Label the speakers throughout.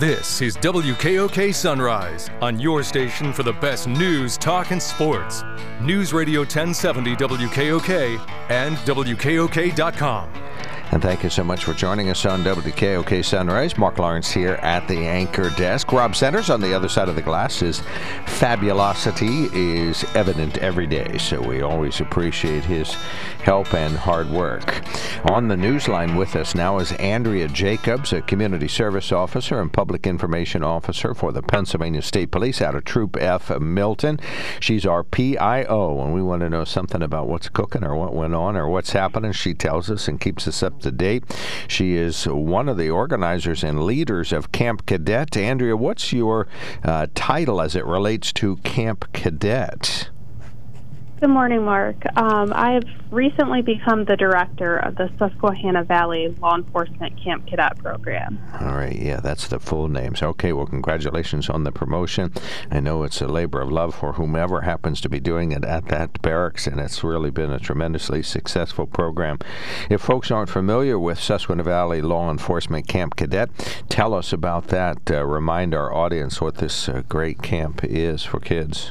Speaker 1: This is WKOK Sunrise on your station for the best news, talk, and sports. News Radio 1070 WKOK and WKOK.com.
Speaker 2: And thank you so much for joining us on WKOK Sunrise. Mark Lawrence here at the anchor desk. Rob Centers on the other side of the glass. His fabulosity is evident every day, so we always appreciate his help and hard work. On the newsline with us now is Andrea Jacobs, a community service officer and public information officer for the Pennsylvania State Police out of Troop F Milton. She's our PIO, and we want to know something about what's cooking or what went on or what's happening. She tells us and keeps us up to date. She is one of the organizers and leaders of Camp Cadet. Andrea, what's your uh, title as it relates to Camp Cadet?
Speaker 3: Good morning, Mark. Um, I have recently become the director of the Susquehanna Valley Law Enforcement Camp Cadet Program.
Speaker 2: All right, yeah, that's the full names. Okay, well, congratulations on the promotion. I know it's a labor of love for whomever happens to be doing it at that barracks, and it's really been a tremendously successful program. If folks aren't familiar with Susquehanna Valley Law Enforcement Camp Cadet, tell us about that. Uh, remind our audience what this uh, great camp is for kids.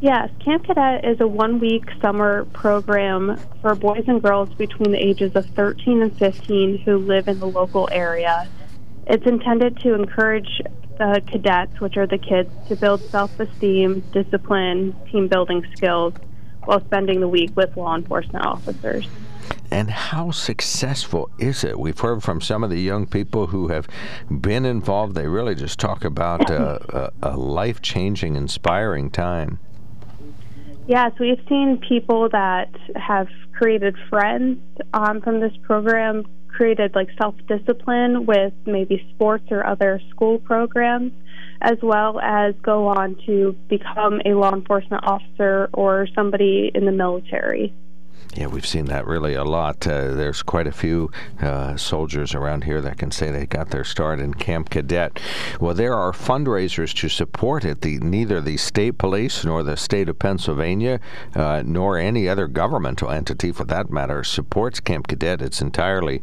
Speaker 3: Yes, Camp Cadet is a one week summer program for boys and girls between the ages of 13 and 15 who live in the local area. It's intended to encourage the cadets, which are the kids, to build self esteem, discipline, team building skills while spending the week with law enforcement officers.
Speaker 2: And how successful is it? We've heard from some of the young people who have been involved. They really just talk about uh, a, a life changing, inspiring time.
Speaker 3: Yes, we've seen people that have created friends um, from this program, created like self discipline with maybe sports or other school programs, as well as go on to become a law enforcement officer or somebody in the military.
Speaker 2: Yeah, we've seen that really a lot. Uh, there's quite a few uh, soldiers around here that can say they got their start in Camp Cadet. Well, there are fundraisers to support it. The, neither the state police nor the state of Pennsylvania, uh, nor any other governmental entity for that matter, supports Camp Cadet. It's entirely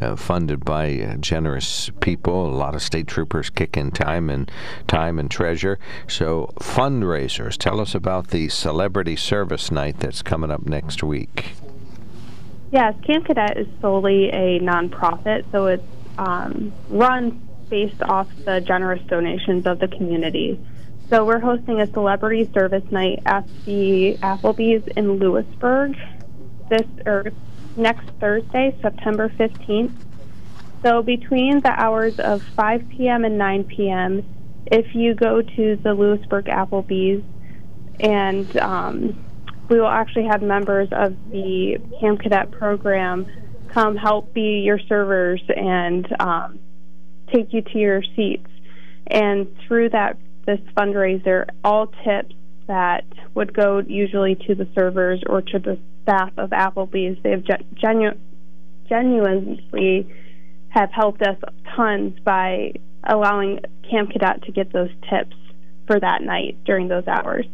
Speaker 2: uh, funded by uh, generous people. A lot of state troopers kick in time and time and treasure. So fundraisers. Tell us about the celebrity service night that's coming up next week.
Speaker 3: Yes, Camp Cadet is solely a nonprofit, so it's um, run based off the generous donations of the community. So we're hosting a celebrity service night at the Applebee's in Lewisburg this or next Thursday, September 15th. So between the hours of 5 p.m. and 9 p.m., if you go to the Lewisburg Applebee's and um, we will actually have members of the Camp Cadet program come help be your servers and um, take you to your seats. And through that, this fundraiser, all tips that would go usually to the servers or to the staff of Applebee's, they have genu- genuinely have helped us tons by allowing Camp Cadet to get those tips for that night during those hours.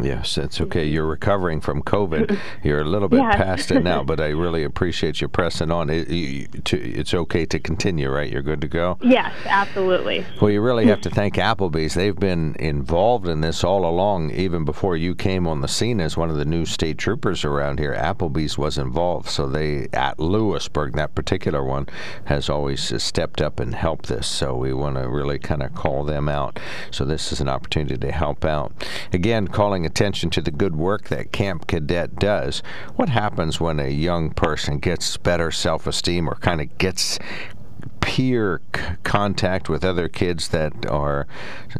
Speaker 2: Yes, that's okay. You're recovering from COVID. You're a little bit past it now, but I really appreciate you pressing on. It, you, to, it's okay to continue, right? You're good to go?
Speaker 3: Yes, absolutely.
Speaker 2: Well, you really have to thank Applebee's. They've been involved in this all along, even before you came on the scene as one of the new state troopers around here. Applebee's was involved, so they, at Lewisburg, that particular one, has always stepped up and helped this. So we want to really kind of call them out. So this is an opportunity to help out. Again, calling attention to the good work that Camp Cadet does. What happens when a young person gets better self esteem or kind of gets peer c- contact with other kids that are,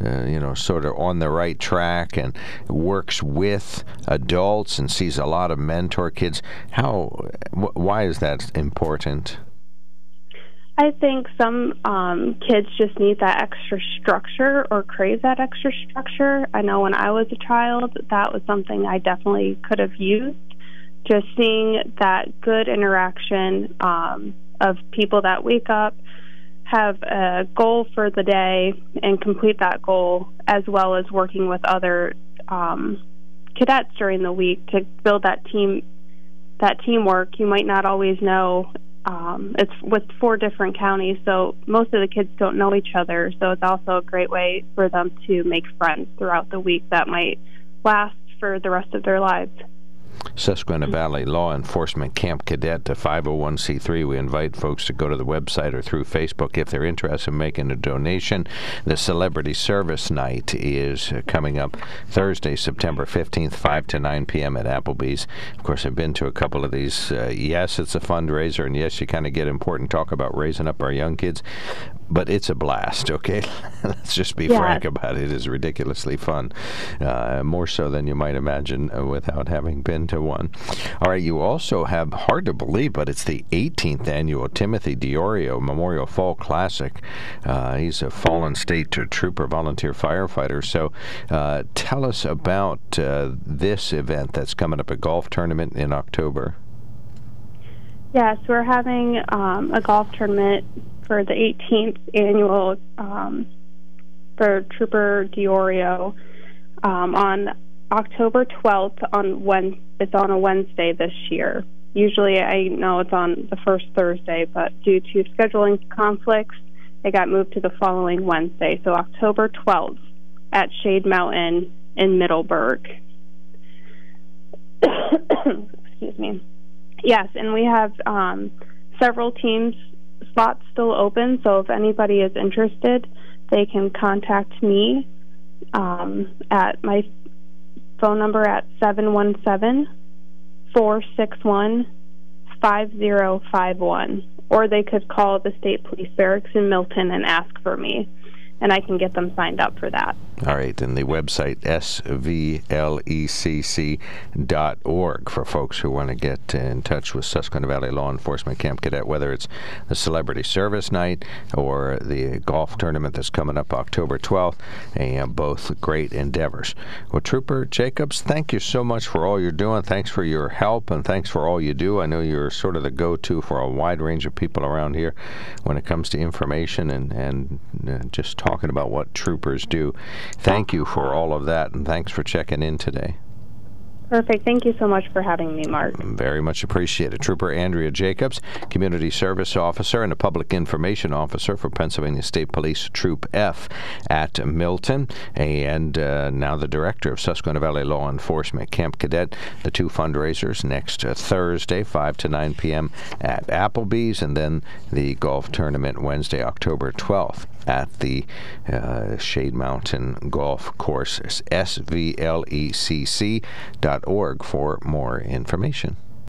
Speaker 2: uh, you know, sort of on the right track and works with adults and sees a lot of mentor kids. How, wh- why is that important?
Speaker 3: I think some um, kids just need that extra structure or crave that extra structure. I know when I was a child, that was something I definitely could have used. Just seeing that good interaction um, of people that wake up, have a goal for the day, and complete that goal, as well as working with other um, cadets during the week to build that team that teamwork. You might not always know um, it's with four different counties, so most of the kids don't know each other. So it's also a great way for them to make friends throughout the week that might last for the rest of their lives.
Speaker 2: Susquehanna Valley Law Enforcement Camp Cadet to 501c3. We invite folks to go to the website or through Facebook if they're interested in making a donation. The Celebrity Service Night is uh, coming up Thursday, September 15th, 5 to 9 p.m. at Applebee's. Of course, I've been to a couple of these. Uh, yes, it's a fundraiser, and yes, you kind of get important talk about raising up our young kids, but it's a blast, okay? Let's just be
Speaker 3: yeah.
Speaker 2: frank about it. It is ridiculously fun, uh, more so than you might imagine uh, without having been to one. All right, you also have, hard to believe, but it's the 18th annual Timothy Diorio Memorial Fall Classic. Uh, he's a fallen state trooper volunteer firefighter. So uh, tell us about uh, this event that's coming up, a golf tournament in October.
Speaker 3: Yes, we're having um, a golf tournament for the 18th annual um, for Trooper Diorio um, on October 12th on when it's on a Wednesday this year. Usually, I know it's on the first Thursday, but due to scheduling conflicts, it got moved to the following Wednesday. So October 12th at Shade Mountain in Middleburg. Excuse me. Yes, and we have um, several teams spots still open, so if anybody is interested, they can contact me um, at my phone number at 717 461 5051. Or they could call the State Police Barracks in Milton and ask for me and I can get them signed up for that.
Speaker 2: All right, and the website svlecc.org for folks who want to get in touch with Susquehanna Valley Law Enforcement Camp Cadet, whether it's the Celebrity Service Night or the golf tournament that's coming up October 12th, and both great endeavors. Well, Trooper Jacobs, thank you so much for all you're doing. Thanks for your help, and thanks for all you do. I know you're sort of the go-to for a wide range of people around here when it comes to information and, and uh, just talking talking about what troopers do. Thank you for all of that, and thanks for checking in today.
Speaker 3: Perfect. Thank you so much for having me, Mark.
Speaker 2: Very much appreciated. Trooper Andrea Jacobs, Community Service Officer and a Public Information Officer for Pennsylvania State Police Troop F at Milton, and uh, now the Director of Susquehanna Valley Law Enforcement Camp Cadet. The two fundraisers next uh, Thursday, 5 to 9 p.m. at Applebee's, and then the golf tournament Wednesday, October 12th at the uh, Shade Mountain Golf Course, svlecc.org for more information.